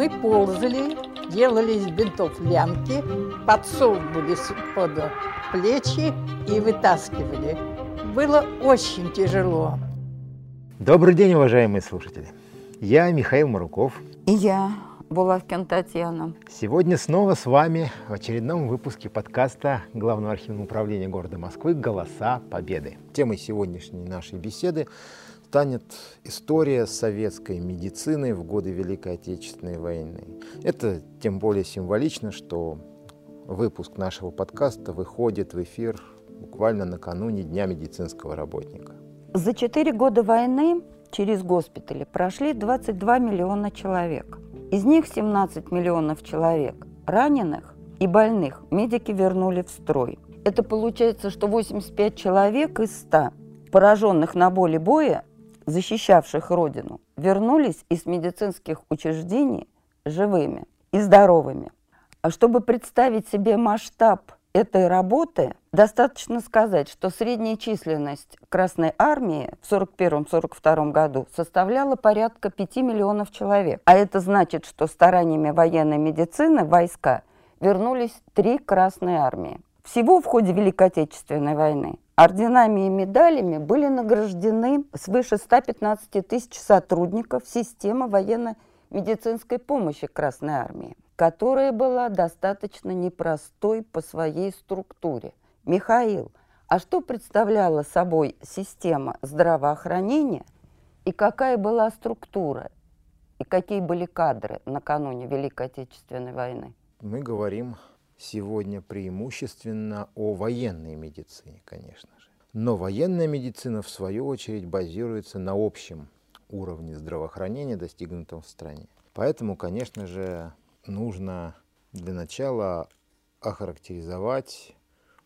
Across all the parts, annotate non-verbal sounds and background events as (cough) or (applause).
Мы ползали, делали из бинтов лямки, подсовывались под плечи и вытаскивали. Было очень тяжело. Добрый день, уважаемые слушатели. Я Михаил Маруков. И я, Булавкин Татьяна. Сегодня снова с вами в очередном выпуске подкаста Главного архивного управления города Москвы «Голоса Победы». Темой сегодняшней нашей беседы станет история советской медицины в годы Великой Отечественной войны. Это тем более символично, что выпуск нашего подкаста выходит в эфир буквально накануне Дня медицинского работника. За четыре года войны через госпитали прошли 22 миллиона человек. Из них 17 миллионов человек раненых и больных медики вернули в строй. Это получается, что 85 человек из 100 пораженных на боли боя защищавших Родину, вернулись из медицинских учреждений живыми и здоровыми. А чтобы представить себе масштаб этой работы, достаточно сказать, что средняя численность Красной Армии в 1941-1942 году составляла порядка 5 миллионов человек. А это значит, что стараниями военной медицины войска вернулись три Красные Армии. Всего в ходе Великой Отечественной войны орденами и медалями были награждены свыше 115 тысяч сотрудников системы военно-медицинской помощи Красной Армии, которая была достаточно непростой по своей структуре. Михаил, а что представляла собой система здравоохранения и какая была структура и какие были кадры накануне Великой Отечественной войны? Мы говорим сегодня преимущественно о военной медицине, конечно же. Но военная медицина, в свою очередь, базируется на общем уровне здравоохранения, достигнутом в стране. Поэтому, конечно же, нужно для начала охарактеризовать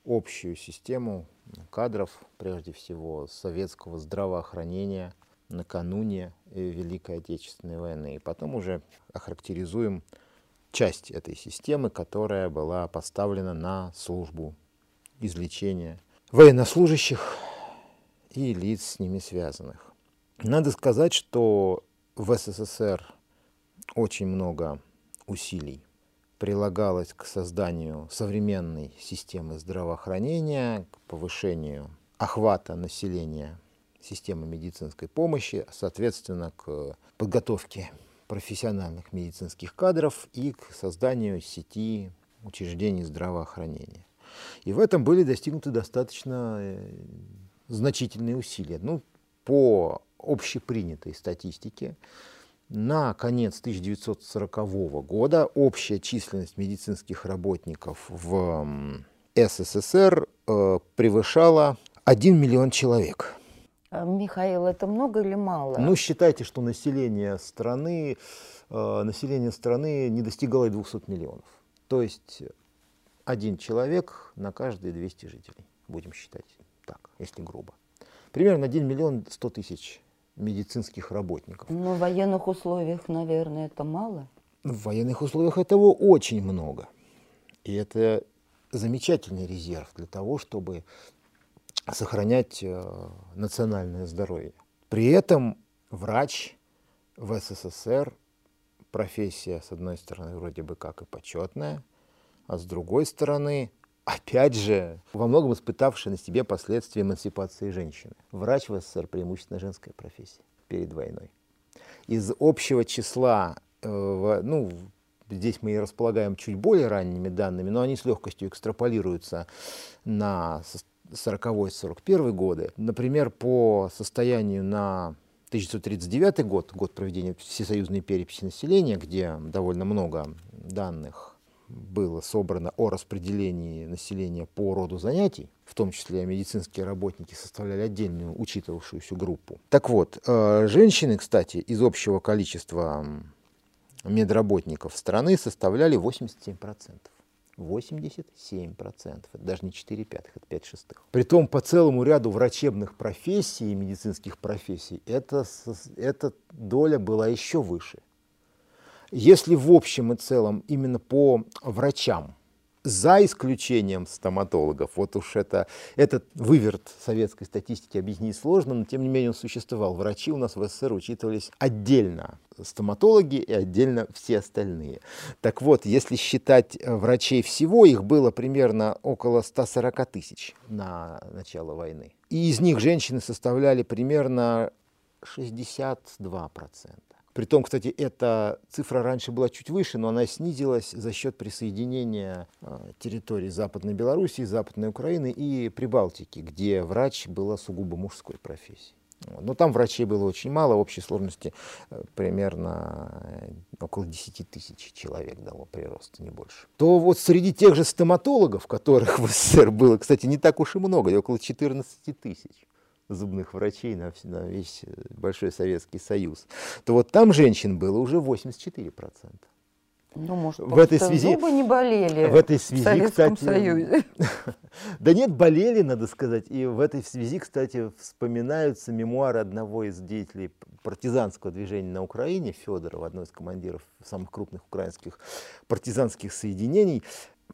общую систему кадров, прежде всего, советского здравоохранения накануне Великой Отечественной войны. И потом уже охарактеризуем часть этой системы, которая была поставлена на службу излечения военнослужащих и лиц с ними связанных. Надо сказать, что в СССР очень много усилий прилагалось к созданию современной системы здравоохранения, к повышению охвата населения системы медицинской помощи, соответственно, к подготовке профессиональных медицинских кадров и к созданию сети учреждений здравоохранения. И в этом были достигнуты достаточно э, значительные усилия. Ну, по общепринятой статистике, на конец 1940 года общая численность медицинских работников в СССР э, превышала 1 миллион человек. А, Михаил, это много или мало? Ну, считайте, что население страны, э, население страны не достигало и 200 миллионов. То есть один человек на каждые 200 жителей, будем считать так, если грубо. Примерно 1 миллион 100 тысяч медицинских работников. Но в военных условиях, наверное, это мало? В военных условиях этого очень много. И это замечательный резерв для того, чтобы сохранять э, национальное здоровье. При этом врач в СССР профессия, с одной стороны, вроде бы как и почетная, а с другой стороны, опять же, во многом испытавшая на себе последствия эмансипации женщины. Врач в СССР преимущественно женская профессия перед войной. Из общего числа, э, ну, здесь мы и располагаем чуть более ранними данными, но они с легкостью экстраполируются на 40-41 годы, например, по состоянию на 1939 год, год проведения всесоюзной переписи населения, где довольно много данных было собрано о распределении населения по роду занятий, в том числе медицинские работники составляли отдельную учитывавшуюся группу. Так вот, э, женщины, кстати, из общего количества медработников страны составляли 87%. 87%. Это даже не 4 пятых, это 5 шестых. Притом по целому ряду врачебных профессий и медицинских профессий эта, эта доля была еще выше. Если в общем и целом именно по врачам за исключением стоматологов, вот уж это, этот выверт советской статистики объяснить сложно, но тем не менее он существовал. Врачи у нас в СССР учитывались отдельно, стоматологи и отдельно все остальные. Так вот, если считать э, врачей всего, их было примерно около 140 тысяч на начало войны. И из них женщины составляли примерно 62 процента. Притом, кстати, эта цифра раньше была чуть выше, но она снизилась за счет присоединения э, территорий Западной Белоруссии, Западной Украины и Прибалтики, где врач была сугубо мужской профессией. Но там врачей было очень мало, в общей сложности э, примерно э, около 10 тысяч человек дало прирост, не больше. То вот среди тех же стоматологов, которых в СССР было, кстати, не так уж и много, около 14 тысяч зубных врачей на, на весь э, Большой Советский Союз, то вот там женщин было уже 84%. Ну, может, в этой связи зубы не болели в этой связи, в Советском кстати, Союзе. (laughs) да нет, болели, надо сказать. И в этой связи, кстати, вспоминаются мемуары одного из деятелей партизанского движения на Украине, Федорова, одного из командиров самых крупных украинских партизанских соединений,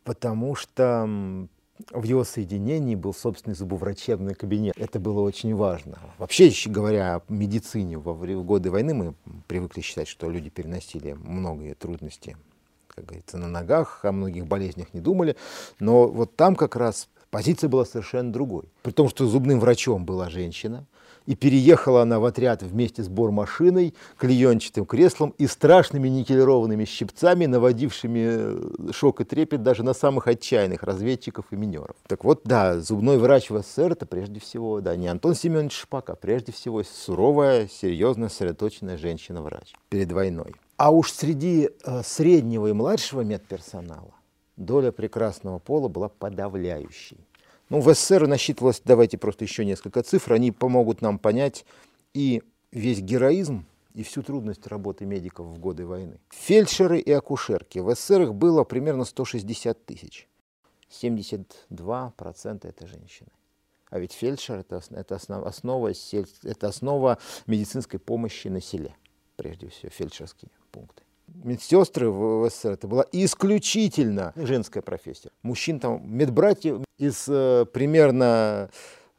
потому что в его соединении был собственный зубоврачебный кабинет. Это было очень важно. Вообще говоря о медицине во годы войны, мы привыкли считать, что люди переносили многие трудности, как говорится, на ногах, о многих болезнях не думали. Но вот там как раз позиция была совершенно другой. При том, что зубным врачом была женщина, и переехала она в отряд вместе с бормашиной, клеенчатым креслом и страшными никелированными щипцами, наводившими э, шок и трепет даже на самых отчаянных разведчиков и минеров. Так вот, да, зубной врач в СССР это прежде всего, да, не Антон Семенович Шпак, а прежде всего суровая, серьезная, сосредоточенная женщина-врач перед войной. А уж среди э, среднего и младшего медперсонала доля прекрасного пола была подавляющей. Ну, в СССР насчитывалось, давайте просто еще несколько цифр, они помогут нам понять и весь героизм, и всю трудность работы медиков в годы войны. Фельдшеры и акушерки. В СССР их было примерно 160 тысяч. 72% это женщины. А ведь фельдшер это, это, основа, основа, это основа медицинской помощи на селе, прежде всего, фельдшерские пункты медсестры в СССР это была исключительно женская профессия. Мужчин там, медбратьев из э, примерно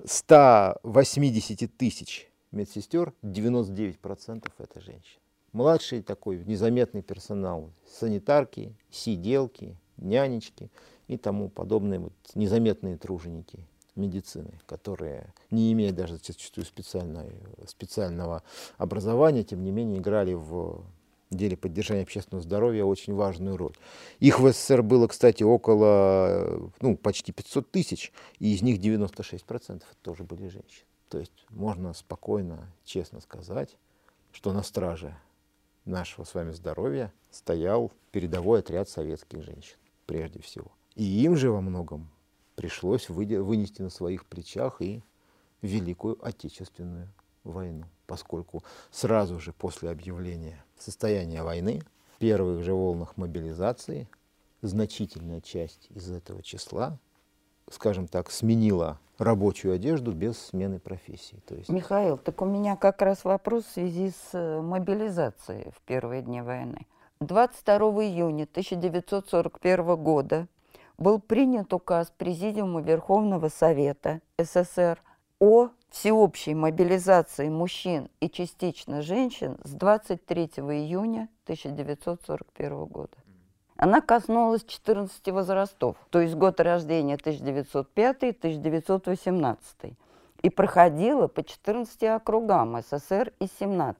180 тысяч медсестер 99% это женщины. Младший такой незаметный персонал, санитарки, сиделки, нянечки и тому подобные вот незаметные труженики медицины, которые, не имея даже зачастую специального образования, тем не менее играли в деле поддержания общественного здоровья очень важную роль. Их в СССР было, кстати, около, ну, почти 500 тысяч, и из них 96% тоже были женщины. То есть можно спокойно, честно сказать, что на страже нашего с вами здоровья стоял передовой отряд советских женщин, прежде всего. И им же во многом пришлось вынести на своих плечах и Великую Отечественную войну, поскольку сразу же после объявления состояния войны, в первых же волнах мобилизации, значительная часть из этого числа, скажем так, сменила рабочую одежду без смены профессии. То есть... Михаил, так у меня как раз вопрос в связи с э, мобилизацией в первые дни войны. 22 июня 1941 года был принят указ Президиума Верховного Совета СССР о всеобщей мобилизации мужчин и частично женщин с 23 июня 1941 года. Она коснулась 14 возрастов, то есть год рождения 1905-1918, и проходила по 14 округам СССР из 17.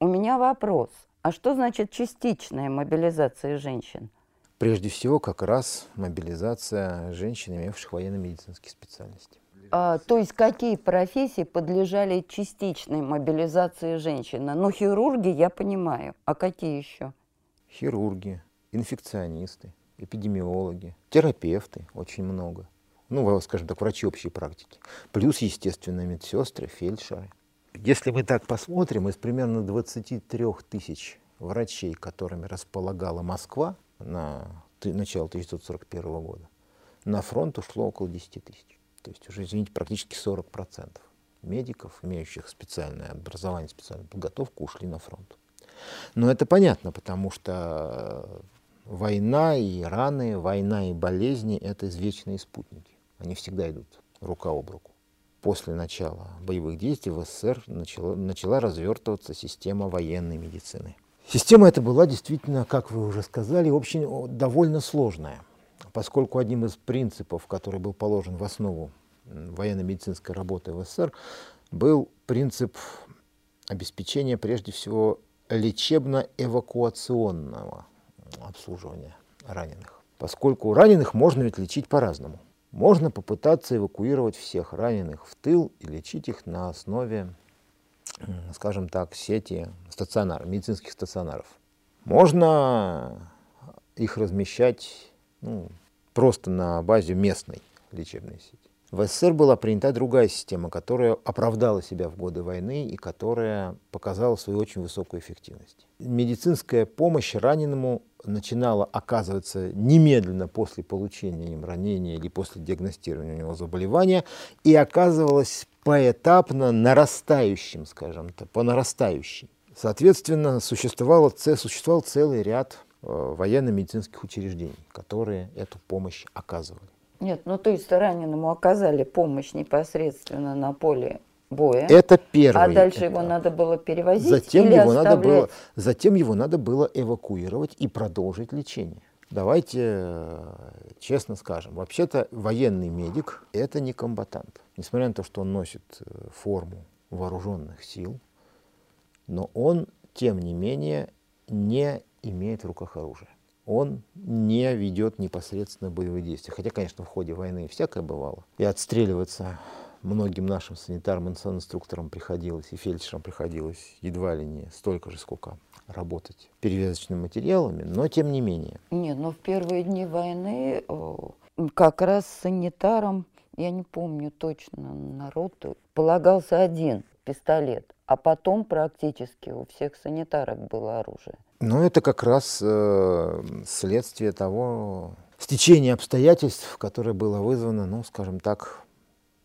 У меня вопрос, а что значит частичная мобилизация женщин? Прежде всего, как раз мобилизация женщин, имевших военно-медицинские специальности. А, то есть какие профессии подлежали частичной мобилизации женщины? Ну, хирурги я понимаю. А какие еще? Хирурги, инфекционисты, эпидемиологи, терапевты очень много. Ну, скажем так, врачи общей практики. Плюс, естественно, медсестры, фельдшеры. Если мы так посмотрим, из примерно 23 тысяч врачей, которыми располагала Москва на начало 1941 года, на фронт ушло около 10 тысяч то есть уже, извините, практически 40% медиков, имеющих специальное образование, специальную подготовку, ушли на фронт. Но это понятно, потому что Война и раны, война и болезни – это извечные спутники. Они всегда идут рука об руку. После начала боевых действий в СССР начала, начала развертываться система военной медицины. Система эта была действительно, как вы уже сказали, очень довольно сложная, поскольку одним из принципов, который был положен в основу военно-медицинской работы в СССР, был принцип обеспечения прежде всего лечебно-эвакуационного обслуживания раненых. Поскольку раненых можно ведь лечить по-разному. Можно попытаться эвакуировать всех раненых в тыл и лечить их на основе, скажем так, сети стационаров, медицинских стационаров. Можно их размещать ну, просто на базе местной лечебной сети. В СССР была принята другая система, которая оправдала себя в годы войны и которая показала свою очень высокую эффективность. Медицинская помощь раненому начинала оказываться немедленно после получения им ранения или после диагностирования у него заболевания и оказывалась поэтапно нарастающим, скажем так, по нарастающей. Соответственно, существовал, существовал целый ряд военно-медицинских учреждений, которые эту помощь оказывали. Нет, ну то есть раненому оказали помощь непосредственно на поле боя. Это первое. А дальше это. его надо было перевозить затем или его оставлять? надо было, Затем его надо было эвакуировать и продолжить лечение. Давайте э, честно скажем, вообще-то военный медик – это не комбатант. Несмотря на то, что он носит э, форму вооруженных сил, но он, тем не менее, не имеет в руках оружия он не ведет непосредственно боевые действия. Хотя, конечно, в ходе войны всякое бывало. И отстреливаться многим нашим санитарам и инструкторам приходилось, и фельдшерам приходилось едва ли не столько же, сколько работать перевязочными материалами, но тем не менее. Нет, но в первые дни войны как раз санитарам, я не помню точно, народу полагался один пистолет, а потом практически у всех санитарок было оружие. Ну, это как раз э, следствие того стечения обстоятельств, которое было вызвано, ну, скажем так,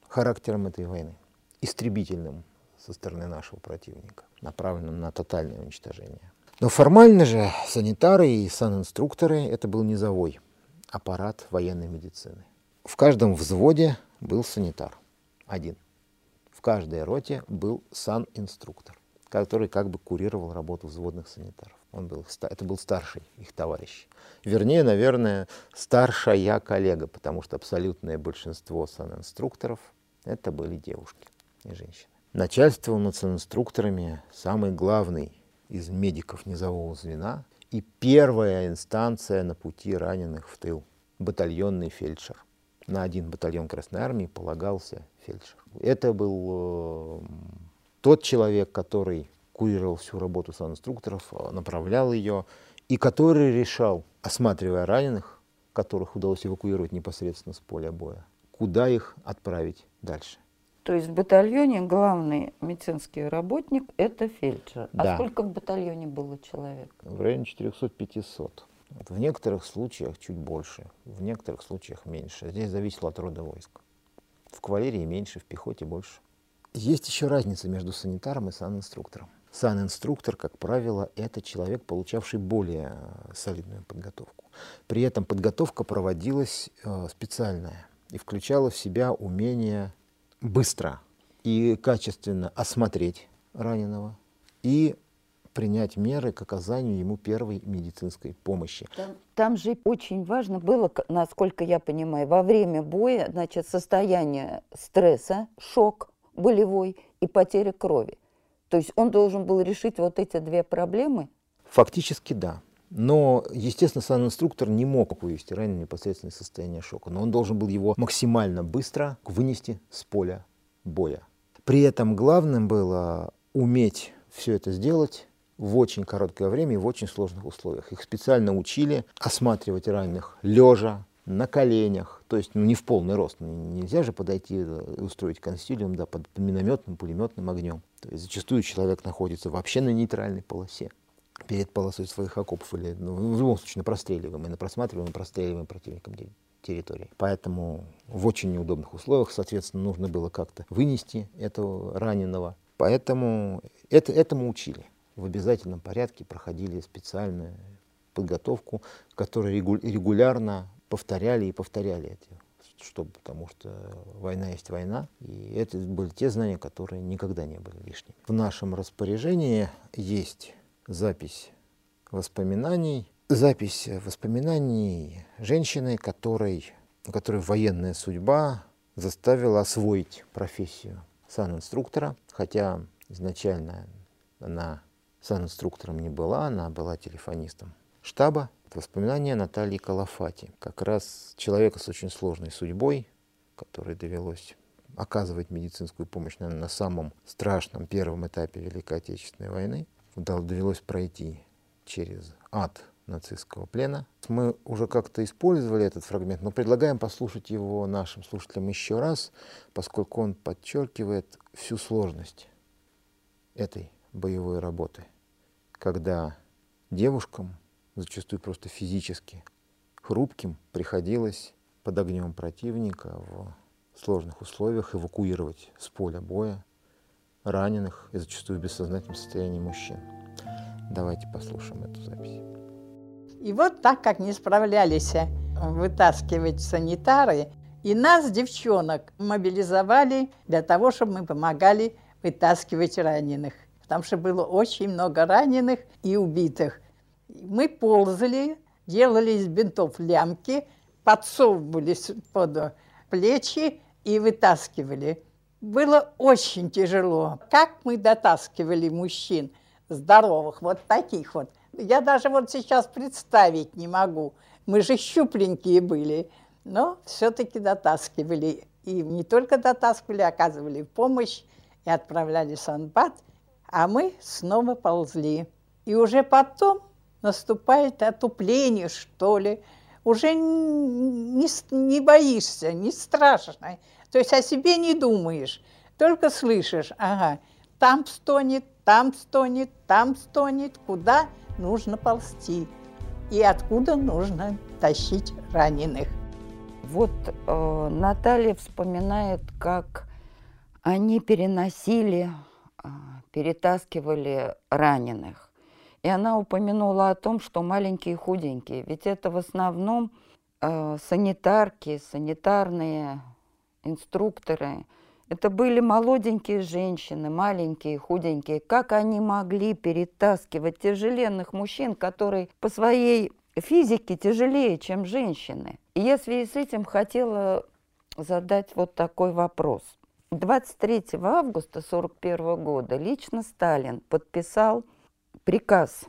характером этой войны, истребительным со стороны нашего противника, направленным на тотальное уничтожение. Но формально же санитары и санинструкторы это был низовой аппарат военной медицины. В каждом взводе был санитар, один. В каждой роте был санинструктор, который как бы курировал работу взводных санитаров. Он был, это был старший их товарищ. Вернее, наверное, старшая коллега, потому что абсолютное большинство санинструкторов это были девушки и женщины. Начальствовал над санинструкторами самый главный из медиков низового звена и первая инстанция на пути раненых в тыл – батальонный фельдшер. На один батальон Красной Армии полагался фельдшер. Это был э, тот человек, который курировал всю работу санинструкторов, а, направлял ее, и который решал, осматривая раненых, которых удалось эвакуировать непосредственно с поля боя, куда их отправить дальше. То есть в батальоне главный медицинский работник – это фельдшер. А да. А сколько в батальоне было человек? В районе 400-500. В некоторых случаях чуть больше, в некоторых случаях меньше. Здесь зависело от рода войск. В кавалерии меньше, в пехоте больше. Есть еще разница между санитаром и санинструктором. Сан-инструктор, как правило, это человек, получавший более э, солидную подготовку. При этом подготовка проводилась э, специальная и включала в себя умение быстро и качественно осмотреть раненого и принять меры к оказанию ему первой медицинской помощи. Там, там же очень важно было, насколько я понимаю, во время боя, значит, состояние стресса, шок болевой и потеря крови. То есть он должен был решить вот эти две проблемы? Фактически да. Но, естественно, сам инструктор не мог вывести раненого непосредственное состояние шока. Но он должен был его максимально быстро вынести с поля боя. При этом главным было уметь все это сделать в очень короткое время и в очень сложных условиях. Их специально учили осматривать раненых лежа, на коленях, то есть ну, не в полный рост. Нельзя же подойти и устроить консилиум да, под минометным, пулеметным огнем. То есть зачастую человек находится вообще на нейтральной полосе перед полосой своих окопов или ну, в любом случае на простреливаемой, на просматриваемой, простреливаемой противником территории. Поэтому в очень неудобных условиях, соответственно, нужно было как-то вынести этого раненого. Поэтому это, этому учили. В обязательном порядке проходили специальные подготовку, которые регулярно повторяли и повторяли эти чтобы, потому что война есть война, и это были те знания, которые никогда не были лишними. В нашем распоряжении есть запись воспоминаний, запись воспоминаний женщины, которой, которой военная судьба заставила освоить профессию санинструктора, хотя изначально она санинструктором не была, она была телефонистом штаба, Воспоминания Натальи Калафати, как раз человека с очень сложной судьбой, который довелось оказывать медицинскую помощь наверное, на самом страшном первом этапе Великой Отечественной войны. Довелось пройти через ад нацистского плена. Мы уже как-то использовали этот фрагмент, но предлагаем послушать его нашим слушателям еще раз, поскольку он подчеркивает всю сложность этой боевой работы, когда девушкам зачастую просто физически хрупким, приходилось под огнем противника в сложных условиях эвакуировать с поля боя раненых и зачастую в бессознательном состоянии мужчин. Давайте послушаем эту запись. И вот так как не справлялись вытаскивать санитары, и нас, девчонок, мобилизовали для того, чтобы мы помогали вытаскивать раненых. Потому что было очень много раненых и убитых. Мы ползали, делали из бинтов лямки, подсовывались под плечи и вытаскивали. Было очень тяжело. Как мы дотаскивали мужчин здоровых, вот таких вот. Я даже вот сейчас представить не могу. Мы же щупленькие были, но все-таки дотаскивали. И не только дотаскивали, оказывали помощь и отправляли в Санбат, а мы снова ползли. И уже потом наступает отупление, что ли. Уже не, не боишься, не страшно. То есть о себе не думаешь, только слышишь, ага, там стонет, там стонет, там стонет, куда нужно ползти и откуда нужно тащить раненых. Вот э, Наталья вспоминает, как они переносили, э, перетаскивали раненых. И она упомянула о том, что маленькие худенькие. Ведь это в основном э, санитарки, санитарные инструкторы. Это были молоденькие женщины, маленькие, худенькие. Как они могли перетаскивать тяжеленных мужчин, которые по своей физике тяжелее, чем женщины? И я в связи с этим хотела задать вот такой вопрос. 23 августа 1941 года лично Сталин подписал приказ,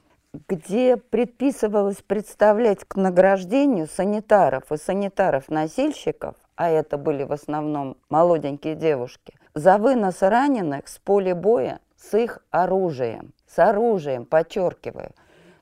где предписывалось представлять к награждению санитаров и санитаров-носильщиков, а это были в основном молоденькие девушки, за вынос раненых с поля боя с их оружием. С оружием, подчеркиваю.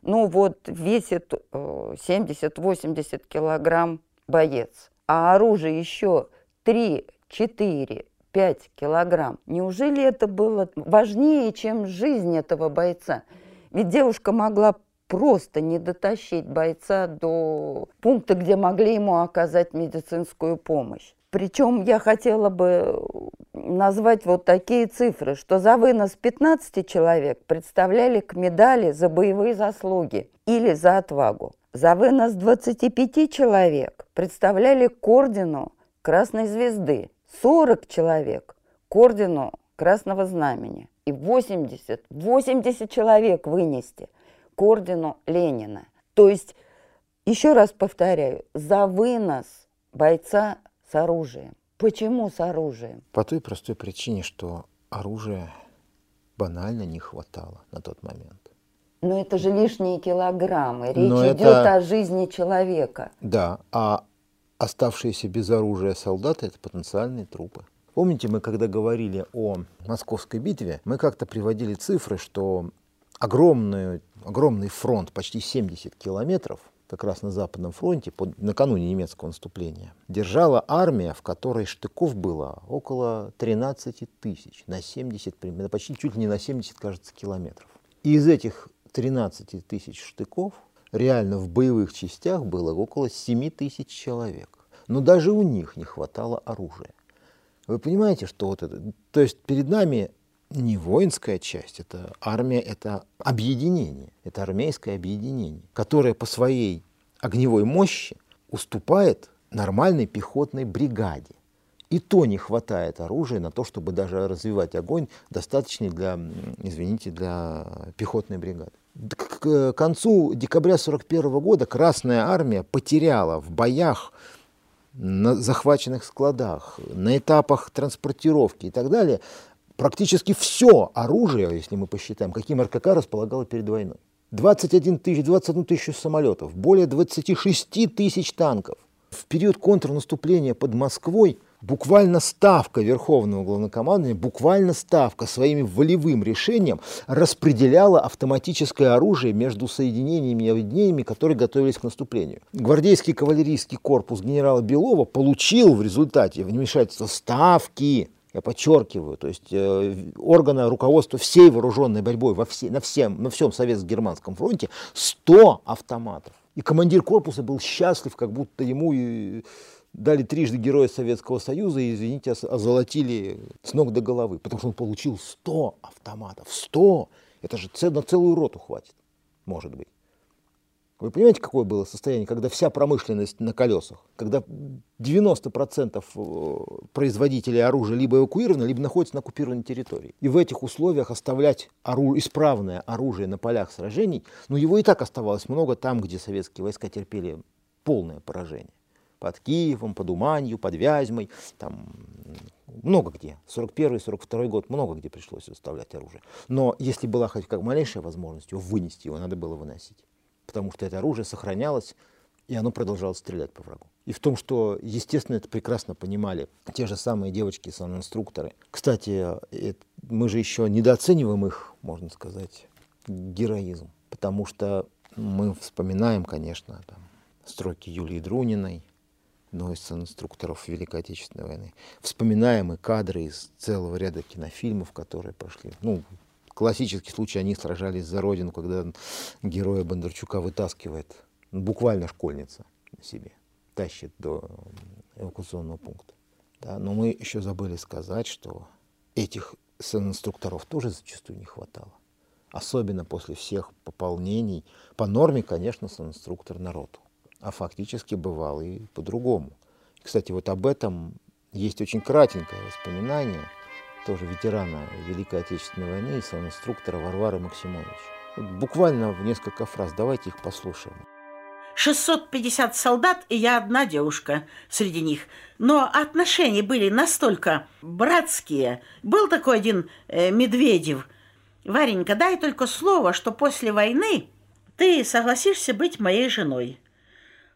Ну вот весит 70-80 э, килограмм боец, а оружие еще 3, 4, 5 килограмм. Неужели это было важнее, чем жизнь этого бойца? Ведь девушка могла просто не дотащить бойца до пункта, где могли ему оказать медицинскую помощь. Причем я хотела бы назвать вот такие цифры, что за вынос 15 человек представляли к медали за боевые заслуги или за отвагу. За вынос 25 человек представляли к ордену Красной Звезды, 40 человек к ордену Красного Знамени и 80, 80 человек вынести к ордену Ленина. То есть, еще раз повторяю, за вынос бойца с оружием. Почему с оружием? По той простой причине, что оружия банально не хватало на тот момент. Но это же лишние килограммы. Речь Но идет это... о жизни человека. Да, а оставшиеся без оружия солдаты – это потенциальные трупы. Помните, мы когда говорили о Московской битве, мы как-то приводили цифры, что огромный, огромный фронт, почти 70 километров, как раз на Западном фронте, под, накануне немецкого наступления, держала армия, в которой штыков было около 13 тысяч, на 70, почти чуть ли не на 70, кажется, километров. И из этих 13 тысяч штыков реально в боевых частях было около 7 тысяч человек. Но даже у них не хватало оружия. Вы понимаете, что вот это... То есть перед нами не воинская часть, это армия, это объединение, это армейское объединение, которое по своей огневой мощи уступает нормальной пехотной бригаде. И то не хватает оружия на то, чтобы даже развивать огонь, достаточный для, извините, для пехотной бригады. К концу декабря 1941 года Красная Армия потеряла в боях на захваченных складах, на этапах транспортировки и так далее, практически все оружие, если мы посчитаем, каким РКК располагало перед войной. 21 тысяч, 21 тысячу самолетов, более 26 тысяч танков. В период контрнаступления под Москвой буквально ставка Верховного Главнокомандования, буквально ставка своим волевым решением распределяла автоматическое оружие между соединениями и объединениями, которые готовились к наступлению. Гвардейский кавалерийский корпус генерала Белова получил в результате вмешательства ставки я подчеркиваю, то есть э, органа руководства всей вооруженной борьбой во все, на, всем, на всем советско-германском фронте 100 автоматов. И командир корпуса был счастлив, как будто ему и дали трижды Героя Советского Союза и, извините, озолотили с ног до головы, потому что он получил 100 автоматов. 100! Это же на целую роту хватит, может быть. Вы понимаете, какое было состояние, когда вся промышленность на колесах, когда 90% э, производителей оружия либо эвакуированы, либо находятся на оккупированной территории. И в этих условиях оставлять ору... исправное оружие на полях сражений, ну его и так оставалось много там, где советские войска терпели полное поражение. Под Киевом, под Уманью, под Вязьмой, там много где. 41-42 год много где пришлось оставлять оружие. Но если была хоть как малейшая возможность его вынести, его надо было выносить потому что это оружие сохранялось, и оно продолжало стрелять по врагу. И в том, что, естественно, это прекрасно понимали те же самые девочки-инструкторы. Кстати, это, мы же еще недооцениваем их, можно сказать, героизм, потому что мы вспоминаем, конечно, там, строки Юлии Друниной, одной из инструкторов Великой Отечественной войны. Вспоминаем и кадры из целого ряда кинофильмов, которые прошли. Ну, классический случай, они сражались за родину, когда героя Бондарчука вытаскивает, ну, буквально школьница на себе, тащит до эвакуационного пункта. Да, но мы еще забыли сказать, что этих инструкторов тоже зачастую не хватало. Особенно после всех пополнений. По норме, конечно, инструктор народу. А фактически бывало и по-другому. Кстати, вот об этом есть очень кратенькое воспоминание – тоже ветерана Великой Отечественной войны и инструктора Варвары Максимович. Вот буквально в несколько фраз, давайте их послушаем. 650 солдат, и я одна девушка среди них. Но отношения были настолько братские. Был такой один э, Медведев. Варенька, дай только слово, что после войны ты согласишься быть моей женой.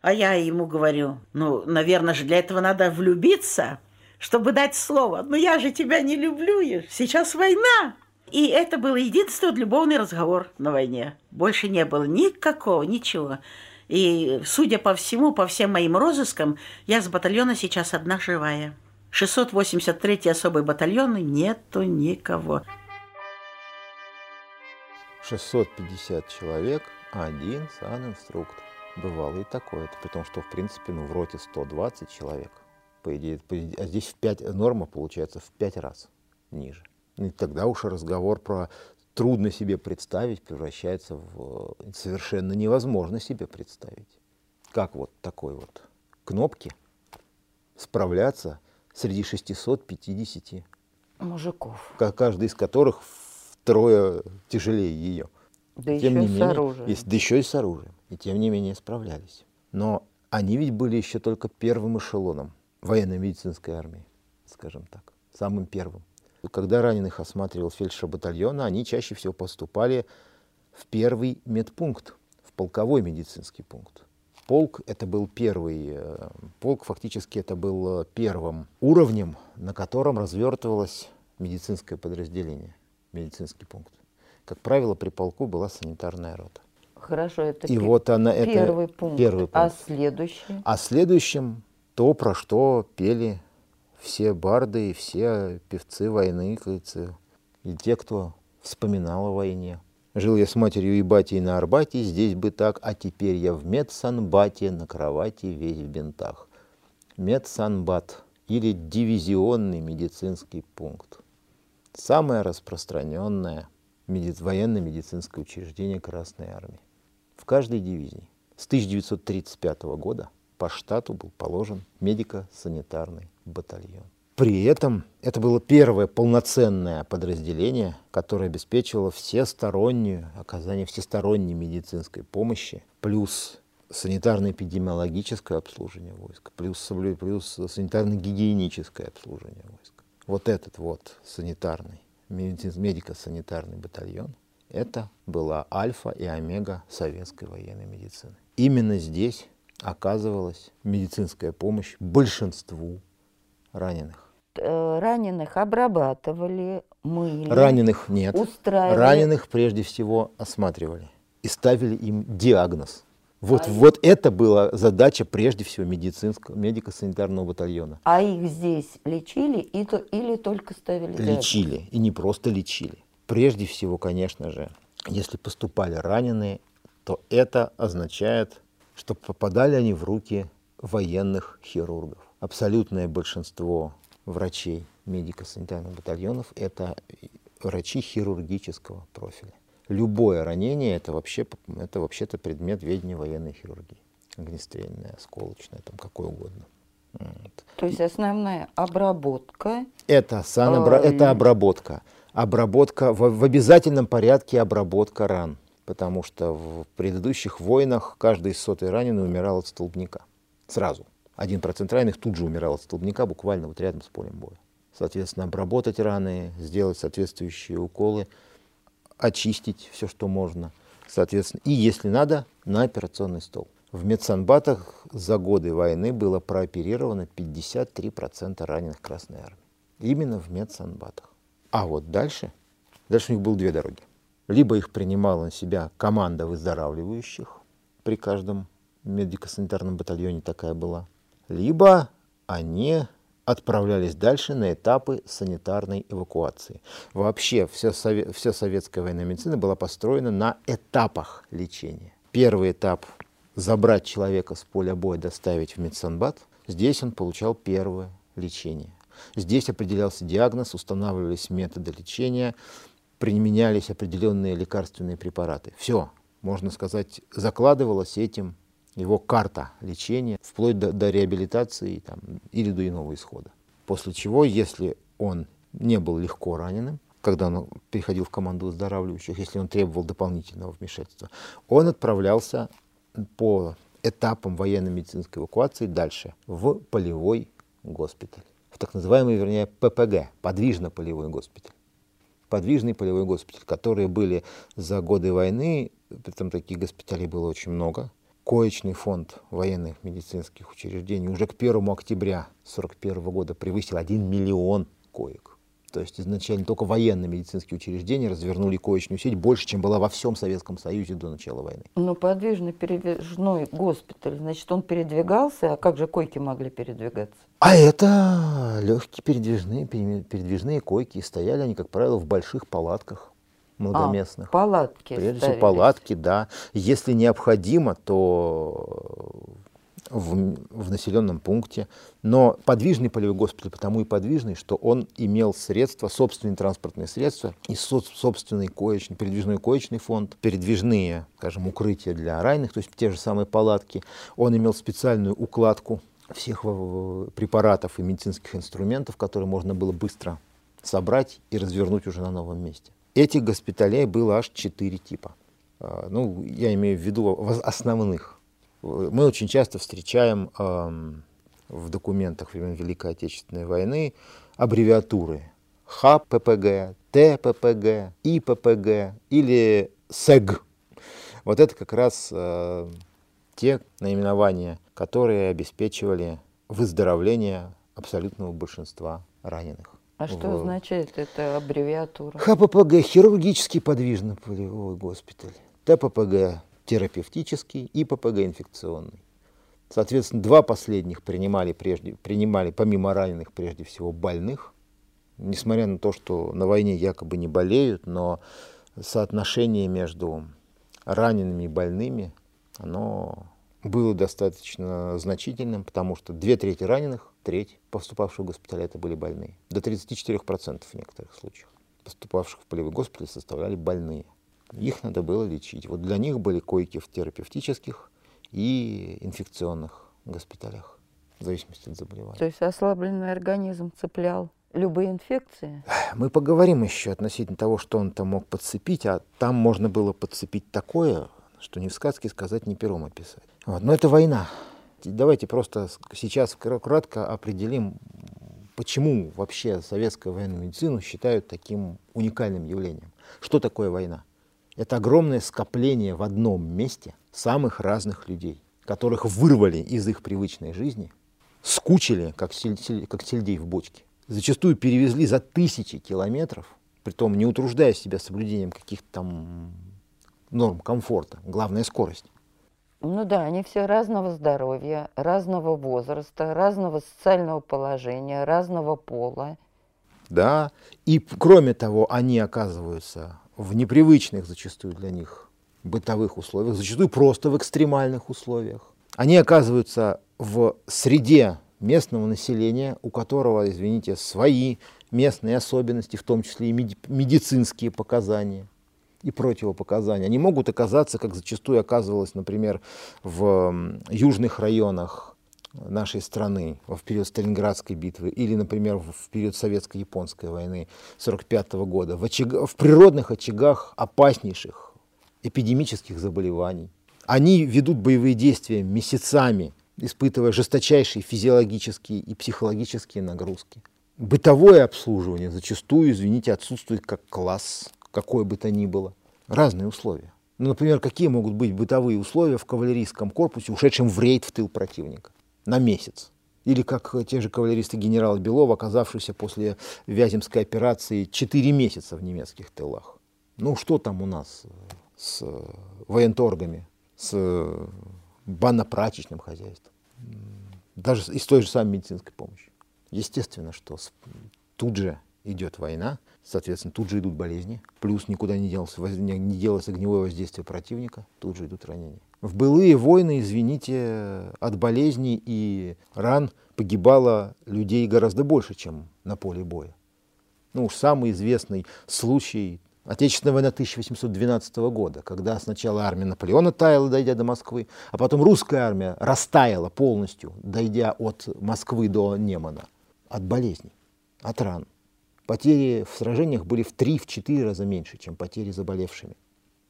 А я ему говорю, ну, наверное же, для этого надо влюбиться чтобы дать слово. Но я же тебя не люблю, сейчас война. И это был единственный любовный разговор на войне. Больше не было никакого, ничего. И, судя по всему, по всем моим розыскам, я с батальона сейчас одна живая. 683-й особый батальон нету никого. 650 человек, один сан-инструктор. Бывало и такое. Это при том, что, в принципе, ну, в роте 120 человек по идее, а здесь в 5, норма получается в пять раз ниже. И тогда уж разговор про трудно себе представить превращается в совершенно невозможно себе представить. Как вот такой вот кнопки справляться среди 650 мужиков, каждый из которых втрое тяжелее ее. Да тем еще не и менее, с оружием. И, да еще и с оружием. И тем не менее справлялись. Но они ведь были еще только первым эшелоном военно-медицинской армии, скажем так, самым первым. Когда раненых осматривал фельдшер батальона, они чаще всего поступали в первый медпункт, в полковой медицинский пункт. Полк это был первый, э, полк фактически это был э, первым уровнем, на котором развертывалось медицинское подразделение, медицинский пункт. Как правило, при полку была санитарная рота. Хорошо, это и вот она, первый, это пункт. первый пункт. А следующий? А следующим то, про что пели все барды и все певцы войны, кажется, и те, кто вспоминал о войне. Жил я с матерью и батей на Арбате, здесь бы так, а теперь я в медсанбате, на кровати весь в бинтах. Медсанбат или дивизионный медицинский пункт. самое распространенное меди- военно-медицинское учреждение Красной Армии. В каждой дивизии с 1935 года по штату был положен медико-санитарный батальон. При этом это было первое полноценное подразделение, которое обеспечивало всестороннюю, оказание всесторонней медицинской помощи, плюс санитарно-эпидемиологическое обслуживание войск, плюс, плюс санитарно-гигиеническое обслуживание войск. Вот этот вот санитарный, медико-санитарный батальон, это была альфа и омега советской военной медицины. Именно здесь оказывалась медицинская помощь большинству раненых. Э, Раненых обрабатывали, мыли, Раненых нет. устраивали. Раненых прежде всего осматривали и ставили им диагноз. Вот, А вот это была задача прежде всего медицинского, медико-санитарного батальона. А их здесь лечили и то, или только ставили? Лечили, и не просто лечили. Прежде всего, конечно же, если поступали раненые, то это означает, что попадали они в руки военных хирургов. Абсолютное большинство врачей медико-санитарных батальонов – это врачи хирургического профиля. Любое ранение – это, вообще, это вообще-то предмет ведения военной хирургии. Огнестрельное, осколочное, там какое угодно. Вот. То есть основная обработка. Это, санобра... Ой. это обработка. Обработка, в, в обязательном порядке обработка ран. Потому что в предыдущих войнах каждый сотый раненый умирал от столбняка. Сразу. Один процент раненых тут же умирал от столбняка, буквально вот рядом с полем боя. Соответственно, обработать раны, сделать соответствующие уколы, очистить все, что можно. Соответственно, и если надо, на операционный стол. В медсанбатах за годы войны было прооперировано 53% раненых Красной Армии. Именно в медсанбатах. А вот дальше, дальше у них было две дороги. Либо их принимала на себя команда выздоравливающих, при каждом медико-санитарном батальоне такая была, либо они отправлялись дальше на этапы санитарной эвакуации. Вообще вся, сове- вся советская военная медицина была построена на этапах лечения. Первый этап – забрать человека с поля боя, доставить в медсанбат. Здесь он получал первое лечение. Здесь определялся диагноз, устанавливались методы лечения, применялись определенные лекарственные препараты. Все, можно сказать, закладывалось этим его карта лечения, вплоть до, до реабилитации там, или до иного исхода. После чего, если он не был легко раненым, когда он переходил в команду выздоравливающих, если он требовал дополнительного вмешательства, он отправлялся по этапам военно-медицинской эвакуации дальше в полевой госпиталь, в так называемый, вернее, ППГ, подвижно-полевой госпиталь. Подвижный полевой госпиталь, которые были за годы войны, там таких госпиталей было очень много, коечный фонд военных медицинских учреждений уже к 1 октября 1941 года превысил 1 миллион коек. То есть изначально только военные медицинские учреждения развернули коечную сеть больше, чем была во всем Советском Союзе до начала войны. Ну, подвижный передвижной госпиталь, значит, он передвигался, а как же койки могли передвигаться? А это легкие передвижные, пере- передвижные койки. И стояли они, как правило, в больших палатках многоместных. А, палатки Прежде всего палатки, да. Если необходимо, то в, в населенном пункте. Но подвижный полевой госпиталь потому и подвижный, что он имел средства, собственные транспортные средства и со- собственный коечный, передвижной коечный фонд, передвижные, скажем, укрытия для раненых, то есть те же самые палатки. Он имел специальную укладку всех препаратов и медицинских инструментов, которые можно было быстро собрать и развернуть уже на новом месте. Этих госпиталей было аж четыре типа. А, Ну, я имею в виду основных. Мы очень часто встречаем в документах времен Великой Отечественной войны аббревиатуры ХППГ, ТППГ, ИППГ или СЭГ. Вот это как раз э, те наименования, которые обеспечивали выздоровление абсолютного большинства раненых. А что в- означает эта аббревиатура? ХППГ – хирургический подвижно-полевой госпиталь. ТППГ – терапевтический и ППГ – инфекционный. Соответственно, два последних принимали, прежде, принимали помимо раненых прежде всего больных. Несмотря на то, что на войне якобы не болеют, но соотношение между ранеными и больными, оно было достаточно значительным, потому что две трети раненых, треть поступавших в госпиталь, это были больные. До 34% в некоторых случаях. поступавших в полевой госпиталь, составляли больные. Их надо было лечить. Вот для них были койки в терапевтических и инфекционных госпиталях, в зависимости от заболевания. То есть ослабленный организм цеплял любые инфекции? Мы поговорим еще относительно того, что он там мог подцепить, а там можно было подцепить такое, что ни в сказке сказать, ни пером описать. Вот. Но это война. Давайте просто сейчас кратко определим, почему вообще советскую военную медицину считают таким уникальным явлением. Что такое война? Это огромное скопление в одном месте самых разных людей, которых вырвали из их привычной жизни, скучили, как, сель, как сельдей в бочке, зачастую перевезли за тысячи километров, притом не утруждая себя соблюдением каких-то там норм комфорта, главная скорость. Ну да, они все разного здоровья, разного возраста, разного социального положения, разного пола. Да, и кроме того, они оказываются в непривычных зачастую для них бытовых условиях, зачастую просто в экстремальных условиях. Они оказываются в среде местного населения, у которого, извините, свои местные особенности, в том числе и медицинские показания и противопоказания. Они могут оказаться, как зачастую оказывалось, например, в южных районах нашей страны в период Сталинградской битвы или, например, в период Советско-японской войны 1945 года, в, очаг... в природных очагах опаснейших эпидемических заболеваний. Они ведут боевые действия месяцами, испытывая жесточайшие физиологические и психологические нагрузки. Бытовое обслуживание зачастую, извините, отсутствует как класс, какое бы то ни было. Разные условия. Ну, например, какие могут быть бытовые условия в кавалерийском корпусе, ушедшем в рейд в тыл противника на месяц? Или как те же кавалеристы генерала Белова, оказавшиеся после Вяземской операции 4 месяца в немецких тылах. Ну что там у нас с военторгами, с банно-прачечным хозяйством, даже из той же самой медицинской помощи. Естественно, что тут же идет война, соответственно, тут же идут болезни, плюс никуда не делось, не делось огневое воздействие противника, тут же идут ранения. В былые войны, извините, от болезней и ран погибало людей гораздо больше, чем на поле боя. Ну уж самый известный случай Отечественная война 1812 года, когда сначала армия Наполеона таяла, дойдя до Москвы, а потом русская армия растаяла полностью, дойдя от Москвы до Немана, от болезней, от ран. Потери в сражениях были в 3-4 раза меньше, чем потери заболевшими.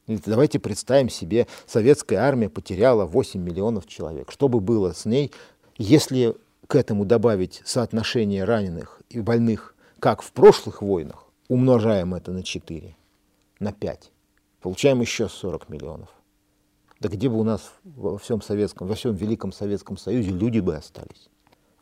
Давайте представим себе, советская армия потеряла 8 миллионов человек. Что бы было с ней, если к этому добавить соотношение раненых и больных, как в прошлых войнах, умножаем это на 4? на 5. Получаем еще 40 миллионов. Да где бы у нас во всем советском, во всем Великом Советском Союзе люди бы остались?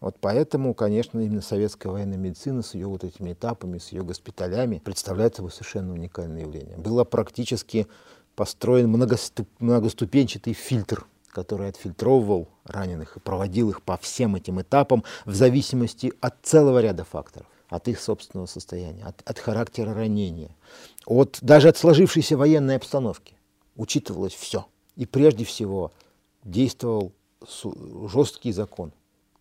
Вот поэтому, конечно, именно советская военная медицина с ее вот этими этапами, с ее госпиталями представляет собой совершенно уникальное явление. Было практически построен многоступ, многоступенчатый фильтр, который отфильтровывал раненых и проводил их по всем этим этапам в зависимости от целого ряда факторов от их собственного состояния, от, от характера ранения, от, даже от сложившейся военной обстановки. Учитывалось все. И прежде всего действовал жесткий закон.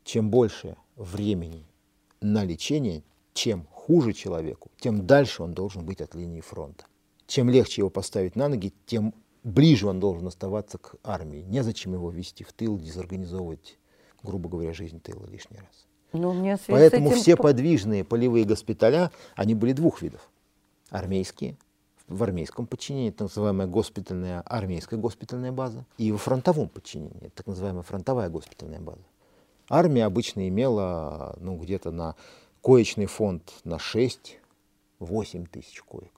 Чем больше времени на лечение, чем хуже человеку, тем дальше он должен быть от линии фронта. Чем легче его поставить на ноги, тем ближе он должен оставаться к армии. Незачем его вести в тыл, дезорганизовывать, грубо говоря, жизнь тыла лишний раз. Ну, мне Поэтому этим... все подвижные полевые госпиталя, они были двух видов. Армейские, в армейском подчинении, так называемая госпитальная, армейская госпитальная база, и во фронтовом подчинении, так называемая фронтовая госпитальная база. Армия обычно имела ну, где-то на коечный фонд на 6-8 тысяч коек.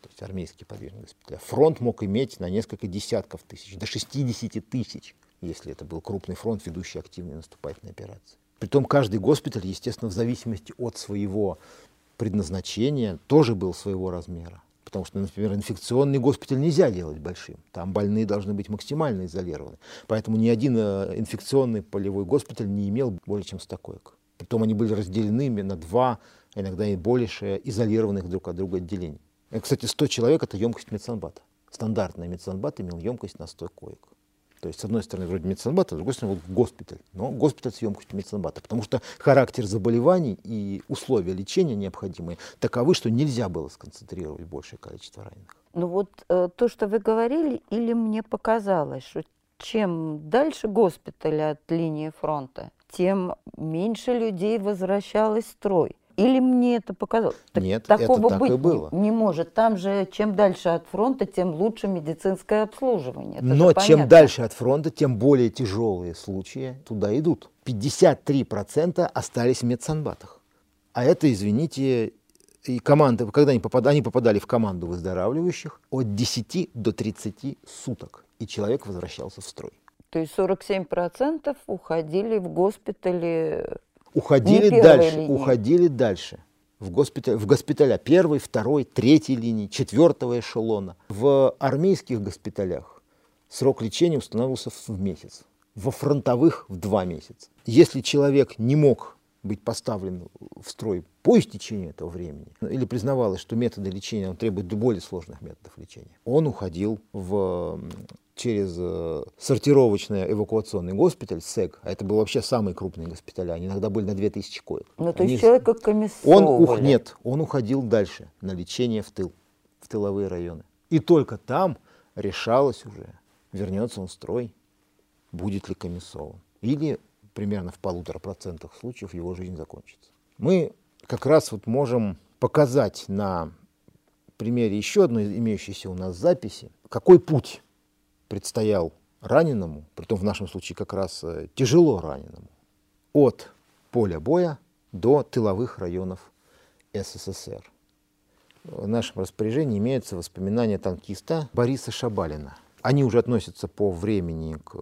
То есть армейские подвижные госпиталя. Фронт мог иметь на несколько десятков тысяч, до 60 тысяч, если это был крупный фронт, ведущий активные наступательные операции. Притом каждый госпиталь, естественно, в зависимости от своего предназначения, тоже был своего размера. Потому что, например, инфекционный госпиталь нельзя делать большим. Там больные должны быть максимально изолированы. Поэтому ни один э, инфекционный полевой госпиталь не имел более чем 100 коек. Притом они были разделены на два, иногда и больше, изолированных друг от друга отделений. И, кстати, 100 человек – это емкость медсанбата. Стандартный медсанбат имел емкость на 100 коек. То есть, с одной стороны, вроде медсанбата, с другой стороны, вот госпиталь. Но госпиталь с емкостью медсанбата. Потому что характер заболеваний и условия лечения необходимые таковы, что нельзя было сконцентрировать большее количество раненых. Ну вот э, то, что вы говорили, или мне показалось, что чем дальше госпиталь от линии фронта, тем меньше людей возвращалось в строй. Или мне это показалось? Нет, такого это так быть и было. Не, не может. Там же чем дальше от фронта, тем лучше медицинское обслуживание. Это Но чем дальше от фронта, тем более тяжелые случаи туда идут. 53% остались в медсанбатах. А это, извините, и команды, когда они попадали, они попадали в команду выздоравливающих от 10 до 30 суток, и человек возвращался в строй. То есть 47% уходили в госпитали. Уходили дальше, линии. уходили дальше. В, госпиталь, в госпиталя первой, второй, третьей линии, четвертого эшелона. В армейских госпиталях срок лечения устанавливался в месяц. Во фронтовых в два месяца. Если человек не мог быть поставлен в строй по истечению этого времени, или признавалось, что методы лечения он требует более сложных методов лечения, он уходил в, через э, сортировочный эвакуационный госпиталь, СЭГ, а это был вообще самый крупный госпиталь, они иногда были на 2000 коек. Ну, то есть с- человека он комиссовывали. ух, нет, он уходил дальше на лечение в тыл, в тыловые районы. И только там решалось уже, вернется он в строй, будет ли комиссован. Или примерно в полутора процентах случаев его жизнь закончится. Мы как раз вот можем показать на примере еще одной имеющейся у нас записи, какой путь предстоял раненому, притом в нашем случае как раз э, тяжело раненому, от поля боя до тыловых районов СССР. В нашем распоряжении имеются воспоминания танкиста Бориса Шабалина. Они уже относятся по времени к,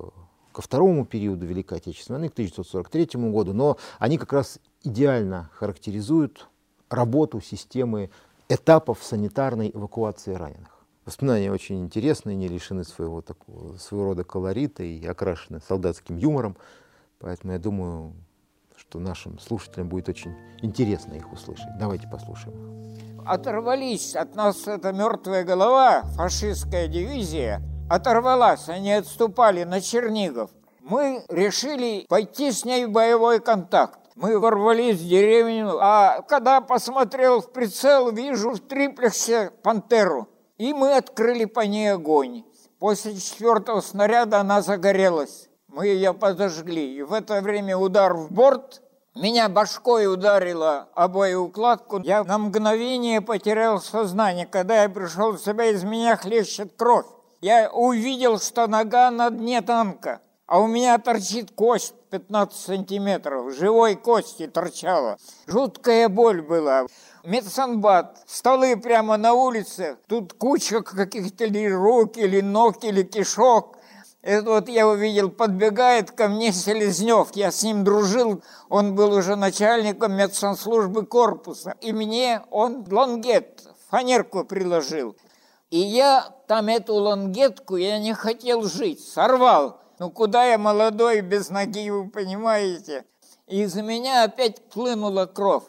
ко второму периоду Великой Отечественной войны, к 1943 году, но они как раз идеально характеризуют работу системы этапов санитарной эвакуации раненых. Воспоминания очень интересные, не лишены своего, такого, своего рода колорита и окрашены солдатским юмором, поэтому я думаю, что нашим слушателям будет очень интересно их услышать. Давайте послушаем оторвались от нас эта мертвая голова, фашистская дивизия, оторвалась, они отступали на Чернигов. Мы решили пойти с ней в боевой контакт. Мы ворвались в деревню, а когда посмотрел в прицел, вижу в триплексе пантеру. И мы открыли по ней огонь. После четвертого снаряда она загорелась. Мы ее подожгли. И в это время удар в борт. Меня башкой ударило о боеукладку. Я на мгновение потерял сознание. Когда я пришел в себя, из меня хлещет кровь. Я увидел, что нога на дне танка. А у меня торчит кость 15 сантиметров. Живой кости торчала. Жуткая боль была. Медсанбат, столы прямо на улице. Тут куча каких-то ли рук, или ног, или кишок. Это вот я увидел, подбегает ко мне Селезнев, я с ним дружил, он был уже начальником медсанслужбы корпуса, и мне он лонгет, фанерку приложил. И я там эту лонгетку, я не хотел жить, сорвал. Ну куда я молодой, без ноги, вы понимаете? И из меня опять хлынула кровь.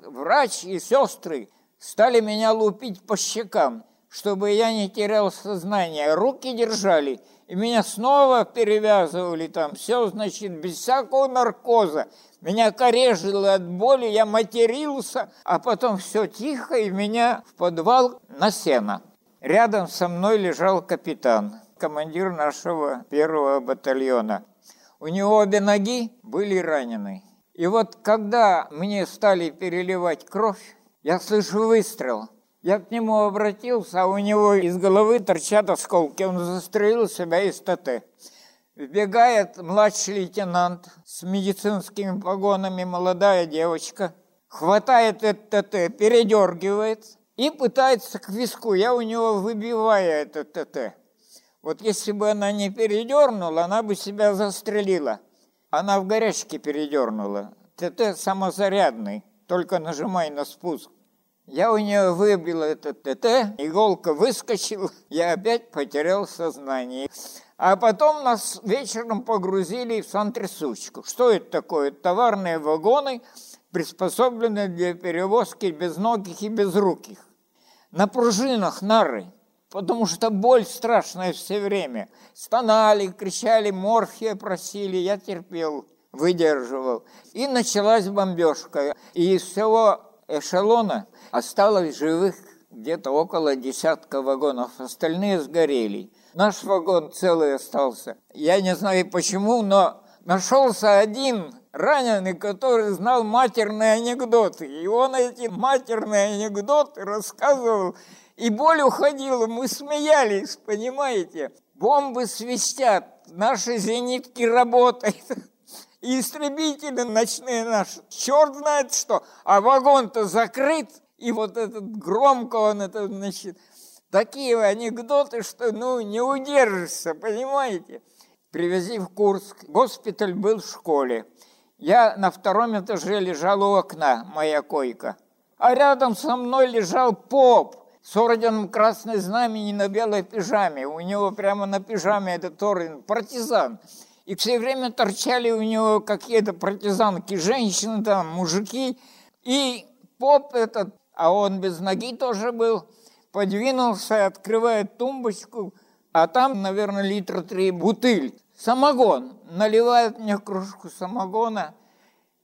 Врач и сестры стали меня лупить по щекам, чтобы я не терял сознание. Руки держали, и меня снова перевязывали там. Все, значит, без всякого наркоза. Меня корежило от боли, я матерился, а потом все тихо, и меня в подвал на сено. Рядом со мной лежал капитан, командир нашего первого батальона. У него обе ноги были ранены. И вот когда мне стали переливать кровь, я слышу выстрел. Я к нему обратился, а у него из головы торчат осколки. Он застрелил себя из ТТ. Вбегает младший лейтенант с медицинскими погонами, молодая девочка, хватает этот ТТ, передергивает и пытается к виску. Я у него выбиваю этот ТТ. Вот если бы она не передернула, она бы себя застрелила. Она в горячке передернула. ТТ самозарядный, только нажимай на спуск. Я у нее выбил этот ТТ, иголка выскочила, (laughs) я опять потерял сознание. А потом нас вечером погрузили в сантрясучку. Что это такое? Товарные вагоны, приспособленные для перевозки безногих и безруких. На пружинах нары. Потому что боль страшная все время. Стонали, кричали, морфия просили, я терпел, выдерживал. И началась бомбежка. И из всего эшелона осталось живых где-то около десятка вагонов, остальные сгорели. Наш вагон целый остался. Я не знаю почему, но нашелся один раненый, который знал матерные анекдоты. И он эти матерные анекдоты рассказывал, и боль уходила, мы смеялись, понимаете? Бомбы свистят, наши зенитки работают. И истребители ночные наши, черт знает что, а вагон-то закрыт, и вот этот громко он это, значит, такие анекдоты, что, ну, не удержишься, понимаете? Привези в Курск, госпиталь был в школе. Я на втором этаже лежал у окна, моя койка. А рядом со мной лежал поп с орденом Красной Знамени на белой пижаме. У него прямо на пижаме этот орден, партизан. И все время торчали у него какие-то партизанки, женщины там, мужики. И поп этот а он без ноги тоже был, подвинулся, открывает тумбочку, а там, наверное, литра три бутыль. Самогон. Наливает мне кружку самогона.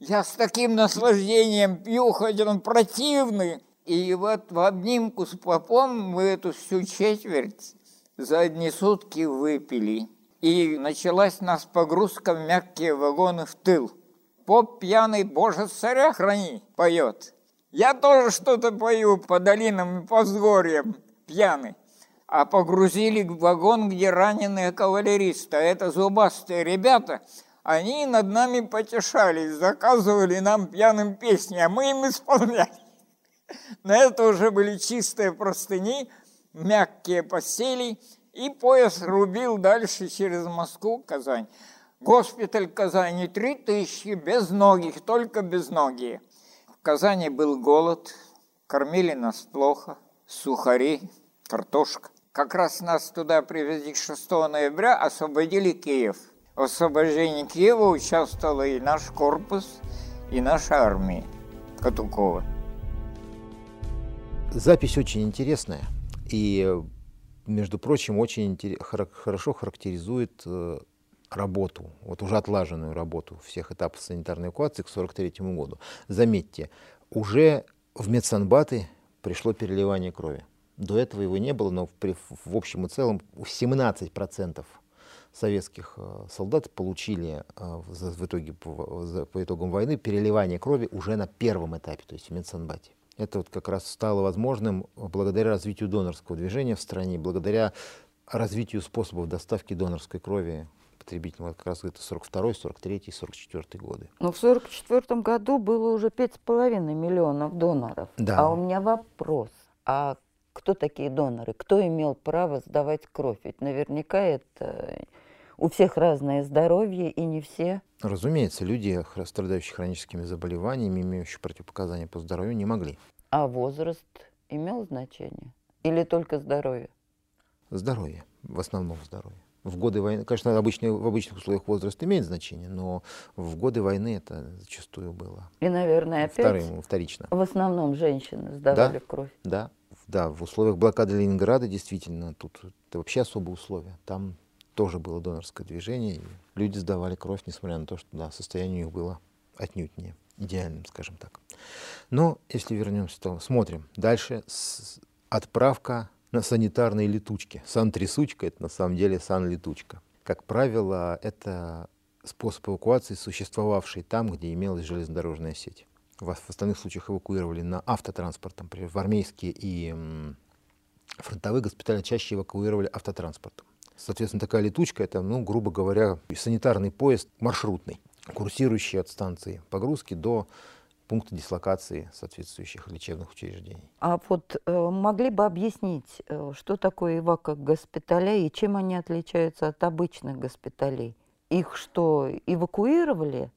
Я с таким наслаждением пью, хоть он противный. И вот в обнимку с попом мы эту всю четверть за одни сутки выпили. И началась нас погрузка в мягкие вагоны в тыл. Поп пьяный, боже, царя храни, поет. Я тоже что-то пою по долинам и по взгорьям, пьяный. А погрузили в вагон, где раненые кавалеристы. Это зубастые ребята, они над нами потешались, заказывали нам пьяным песни, а мы им исполняли. На это уже были чистые простыни, мягкие постели, и пояс рубил дальше через Москву, Казань. Госпиталь Казани три тысячи, без ногих, только без ноги. Казани был голод, кормили нас плохо, сухари, картошка. Как раз нас туда привезли 6 ноября, освободили Киев. В освобождении Киева участвовал и наш корпус, и наша армия Катукова. Запись очень интересная и, между прочим, очень хорошо характеризует э, работу, вот уже отлаженную работу всех этапов санитарной эвакуации к 1943 году. Заметьте, уже в медсанбаты пришло переливание крови. До этого его не было, но в, в общем и целом 17% советских э, солдат получили э, в итоге по итогам войны переливание крови уже на первом этапе, то есть в медсанбате. Это вот как раз стало возможным благодаря развитию донорского движения в стране, благодаря развитию способов доставки донорской крови потребителям, это как раз это 42 43 44 годы. Но в 44 году было уже 5,5 миллионов доноров. Да. А у меня вопрос. А кто такие доноры? Кто имел право сдавать кровь? Ведь наверняка это у всех разное здоровье, и не все. Разумеется, люди, страдающие хроническими заболеваниями, имеющие противопоказания по здоровью, не могли. А возраст имел значение? Или только здоровье? Здоровье, в основном здоровье. В годы войны, конечно, обычно, в обычных условиях возраст имеет значение, но в годы войны это зачастую было. И, наверное, опять Вторым, вторично. в основном женщины сдавали да, кровь. Да, да, в условиях блокады Ленинграда действительно тут это вообще особые условия. Там тоже было донорское движение, и люди сдавали кровь, несмотря на то, что да, состояние у них было отнюдь не идеальным, скажем так. Но если вернемся, то смотрим. Дальше с, отправка на санитарной летучке. Сан-трясучка — это на самом деле сан-летучка. Как правило, это способ эвакуации, существовавший там, где имелась железнодорожная сеть. В остальных случаях эвакуировали на автотранспортом. Например, в армейские и фронтовые госпитали чаще эвакуировали автотранспортом. Соответственно, такая летучка — это, ну, грубо говоря, санитарный поезд маршрутный, курсирующий от станции погрузки до пункты дислокации соответствующих лечебных учреждений. А вот э, могли бы объяснить, э, что такое эвако-госпиталя и чем они отличаются от обычных госпиталей? Их что, эвакуировали?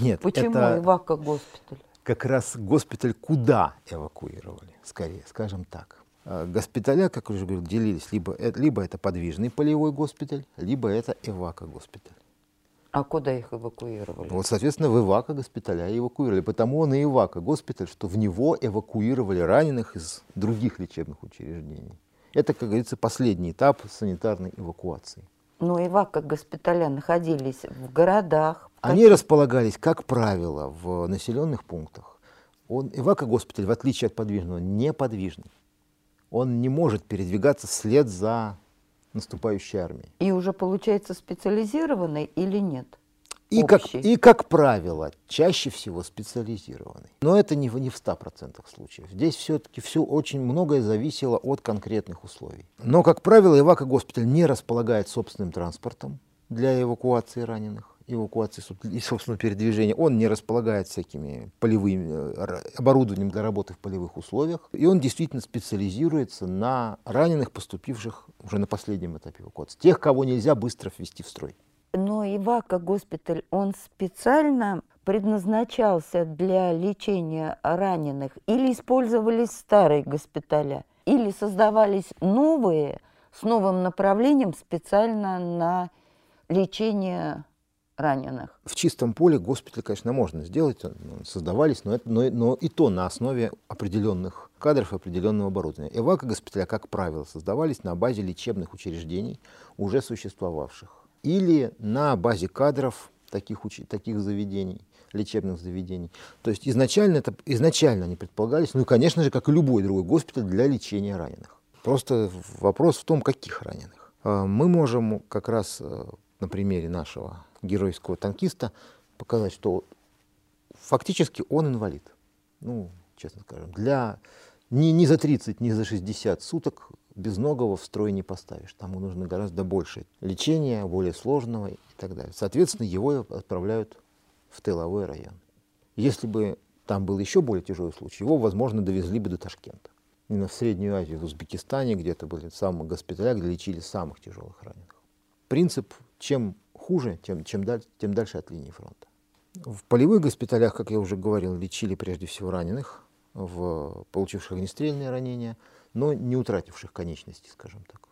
Нет, Почему это эвако-госпиталь? Как раз госпиталь куда эвакуировали, скорее, скажем так. Э, госпиталя, как уже говорил, делились, либо, э, либо это подвижный полевой госпиталь, либо это эвако-госпиталь. А куда их эвакуировали? Вот, соответственно, в Ивако госпиталя эвакуировали. Потому он и Ивако госпиталь, что в него эвакуировали раненых из других лечебных учреждений. Это, как говорится, последний этап санитарной эвакуации. Но эвако-госпиталя находились в городах. в Они располагались, как правило, в населенных пунктах. Он, эвако-госпиталь, в отличие от подвижного, неподвижный. Он не может передвигаться вслед за наступающей армией. И уже получается специализированный или нет? И как, Общий. и, как правило, чаще всего специализированный. Но это не в, не в 100% случаев. Здесь все-таки все очень многое зависело от конкретных условий. Но, как правило, эвако-госпиталь не располагает собственным транспортом для эвакуации раненых, эвакуации и собственного передвижения. Он не располагает всякими полевыми э, оборудованием для работы в полевых условиях. И он действительно специализируется на раненых, поступивших уже на последнем этапе эвакуации. Тех, кого нельзя быстро ввести в строй. Но Ивако-госпиталь, он специально предназначался для лечения раненых? Или использовались старые госпиталя? Или создавались новые с новым направлением специально на лечение раненых? В чистом поле госпиталь, конечно, можно сделать, создавались, но, это, но, но и то на основе определенных кадров и определенного оборудования. Эвако-госпиталя, как правило, создавались на базе лечебных учреждений, уже существовавших, или на базе кадров таких, учи- таких заведений, лечебных заведений. То есть изначально, это, изначально они предполагались, ну и, конечно же, как и любой другой госпиталь, для лечения раненых. Просто вопрос в том, каких раненых. А, Мы можем как раз э, на примере нашего геройского танкиста показать, что фактически он инвалид. Ну, честно скажем, для ни, ни за 30, ни за 60 суток безногого в строй не поставишь. Там ему нужно гораздо больше лечения, более сложного и так далее. Соответственно, его отправляют в тыловой район. Если бы там был еще более тяжелый случай, его, возможно, довезли бы до Ташкента. Именно в Среднюю Азию, в Узбекистане где-то были самые госпиталя, где лечили самых тяжелых раненых. Принцип, чем хуже, тем, чем даль- тем дальше от линии фронта. В полевых госпиталях, как я уже говорил, лечили прежде всего раненых, в, получивших огнестрельные ранения, но не утративших конечности, скажем так.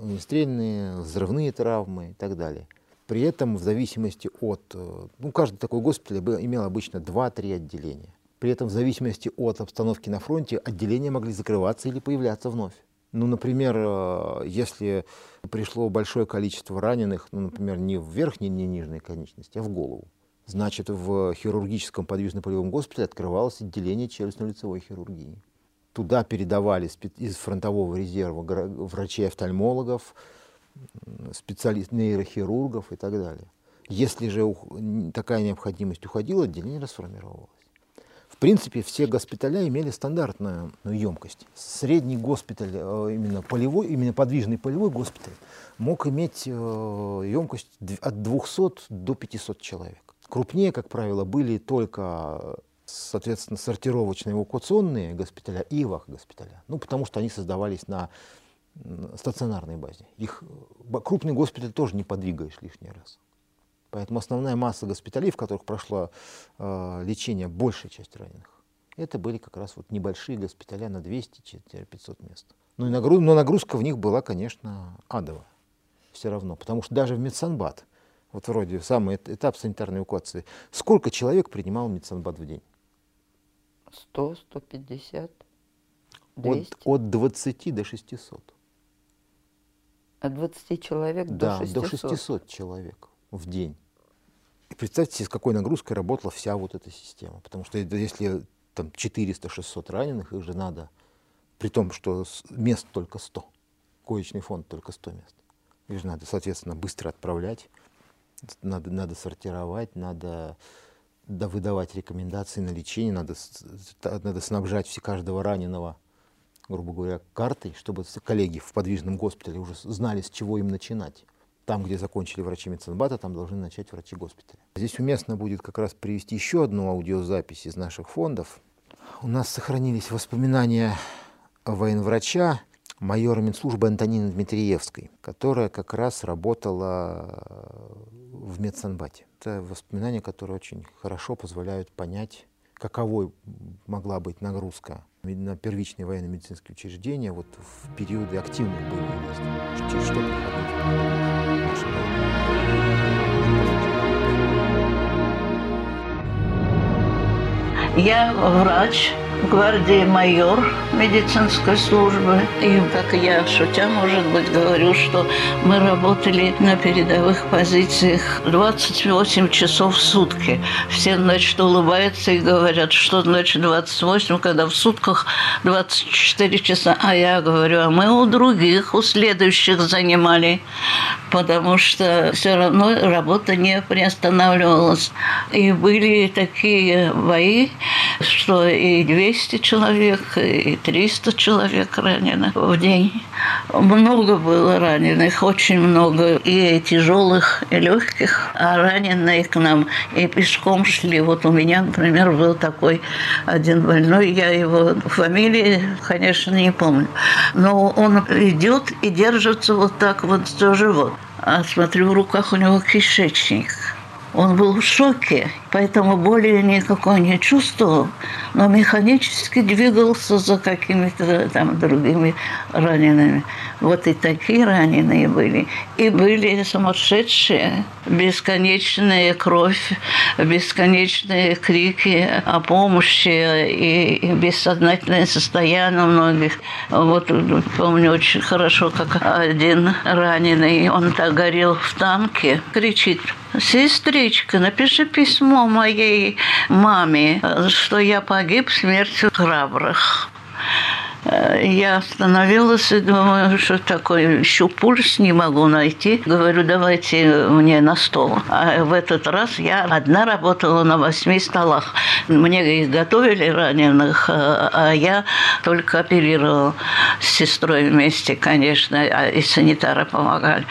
Огнестрельные, взрывные травмы и так далее. При этом в зависимости от... э, Ну, каждый такой госпиталь имел обычно 2-3 отделения. При этом в зависимости от обстановки на фронте отделения могли закрываться или появляться вновь. Ну, например, э, если пришло большое количество раненых, ну, например, не в верхней, не нижней конечности, а в голову, значит, в хирургическом подвижно-полевом госпитале открывалось отделение челюстно-лицевой хирургии. Туда передавали из фронтового резерва врачей-офтальмологов, специалистов, нейрохирургов и так далее. Если же такая необходимость уходила, отделение расформировалось. В принципе, все госпиталя имели стандартную ну, емкость. Средний госпиталь, э, именно полевой, именно подвижный полевой госпиталь, мог иметь э, емкость от 200 до 500 человек. Крупнее, как правило, были только, соответственно, сортировочные эвакуационные госпиталя и ИВАХ-госпиталя. Ну, потому что они создавались на стационарной базе. Их э, крупный госпиталь тоже не подвигаешь лишний раз. Поэтому основная масса госпиталей, в которых прошло э, лечение большая часть раненых, это были как раз вот небольшие госпиталя на 200-500 мест. Ну и нагрузка, но нагрузка в них была, конечно, адовая. Все равно. Потому что даже в медсанбат, вот вроде самый эт- этап санитарной эвакуации, сколько человек принимал медсанбат в день? 100, 150, От, 200. от 20 до 600. От 20 человек да, до 600. до 600 человек в день. И представьте себе, с какой нагрузкой работала вся вот эта система. Потому что если там 400-600 раненых, их же надо, при том, что мест только 100, коечный фонд только 100 мест. Их же надо, соответственно, быстро отправлять, надо, надо сортировать, надо да, выдавать рекомендации на лечение, надо, надо снабжать все каждого раненого, грубо говоря, картой, чтобы коллеги в подвижном госпитале уже знали, с чего им начинать. Там, где закончили врачи медсанбата, там должны начать врачи госпиталя. Здесь уместно будет как раз привести еще одну аудиозапись из наших фондов. У нас сохранились воспоминания военврача, майора Минслужбы Антонины Дмитриевской, которая как раз работала в медсанбате. Это воспоминания, которые очень хорошо позволяют понять, каковой могла быть нагрузка на первичные военно-медицинские учреждения вот в периоды активных боевых действий. Что военные. Я врач гвардии майор медицинской службы. И, как я, шутя, может быть, говорю, что мы работали на передовых позициях 28 часов в сутки. Все, значит, улыбаются и говорят, что значит 28, когда в сутках 24 часа. А я говорю, а мы у других, у следующих занимали, потому что все равно работа не приостанавливалась. И были такие бои, что и 200 человек, и 300 человек ранено в день. Много было раненых, очень много, и тяжелых, и легких. А раненые к нам и пешком шли. Вот у меня, например, был такой один больной, я его фамилии, конечно, не помню. Но он идет и держится вот так вот за живот. А смотрю, в руках у него кишечник. Он был в шоке, поэтому боли никакой не чувствовал, но механически двигался за какими-то там другими ранеными. Вот и такие раненые были. И были сумасшедшие, бесконечная кровь, бесконечные крики о помощи и бессознательное состояние многих. Вот помню очень хорошо, как один раненый, он так горел в танке, кричит, «Сестричка, напиши письмо моей маме, что я погиб смертью храбрых». Э, я остановилась и думаю, что такое, еще пульс не могу найти. Говорю, давайте мне на стол. А в этот раз я одна работала на восьми столах. Мне их готовили раненых, а, а я только оперировала с сестрой вместе, конечно, а и санитары помогали.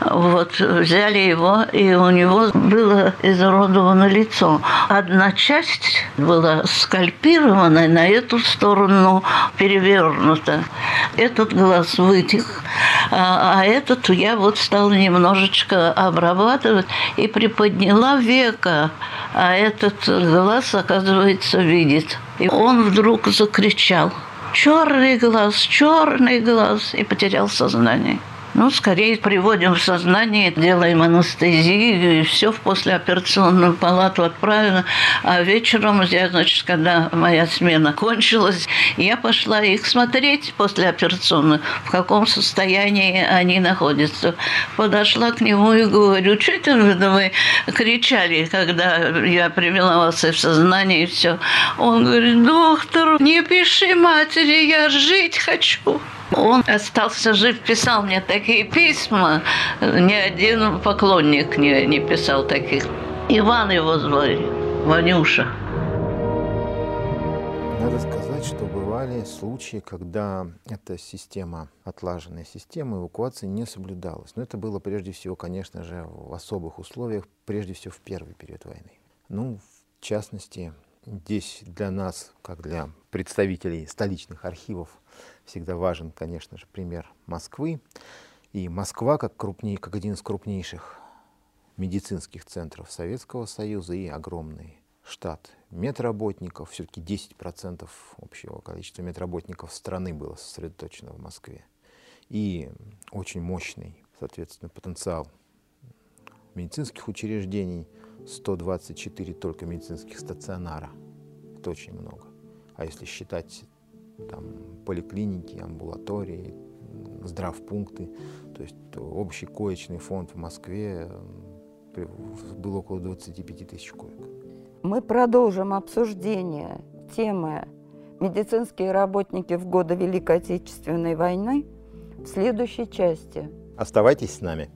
Вот, взяли его, и у него было изуродовано лицо. Одна часть была скальпирована на эту сторону перевернута перевернуто. Этот глаз вытек, а, а этот я вот стала немножечко обрабатывать и приподняла века, а этот глаз, оказывается, видит. И он вдруг закричал черный глаз, черный глаз, и потерял сознание. Ну, скорее приводим в сознание, делаем анестезию, и все в послеоперационную палату отправлено. А вечером, я, значит, когда моя смена кончилась, я пошла их смотреть послеоперационную, в каком состоянии они находятся. Подошла к нему и говорю, что это вы кричали, когда я привела вас в сознание и все. Он говорит, доктор, не пиши матери, я жить хочу. Он остался жив, писал мне такие письма. Ни один поклонник не, не писал таких. Иван его звали, Ванюша. Надо сказать, что бывали случаи, когда эта система, отлаженная система эвакуации не соблюдалась. Но это было прежде всего, конечно же, в особых условиях, прежде всего в первый период войны. Ну, в частности, здесь для нас, как для представителей столичных архивов, всегда важен, конечно же, пример Москвы. И Москва, как, крупней, как один из крупнейших медицинских центров Советского Союза и огромный штат медработников, все-таки 10% общего количества медработников страны было сосредоточено в Москве. И очень мощный, соответственно, потенциал медицинских учреждений, 124 только медицинских стационара. Это очень много. А если считать там, поликлиники, амбулатории, здравпункты. То есть общий коечный фонд в Москве был около 25 тысяч коек. Мы продолжим обсуждение темы «Медицинские работники в годы Великой Отечественной войны» в следующей части. Оставайтесь с нами.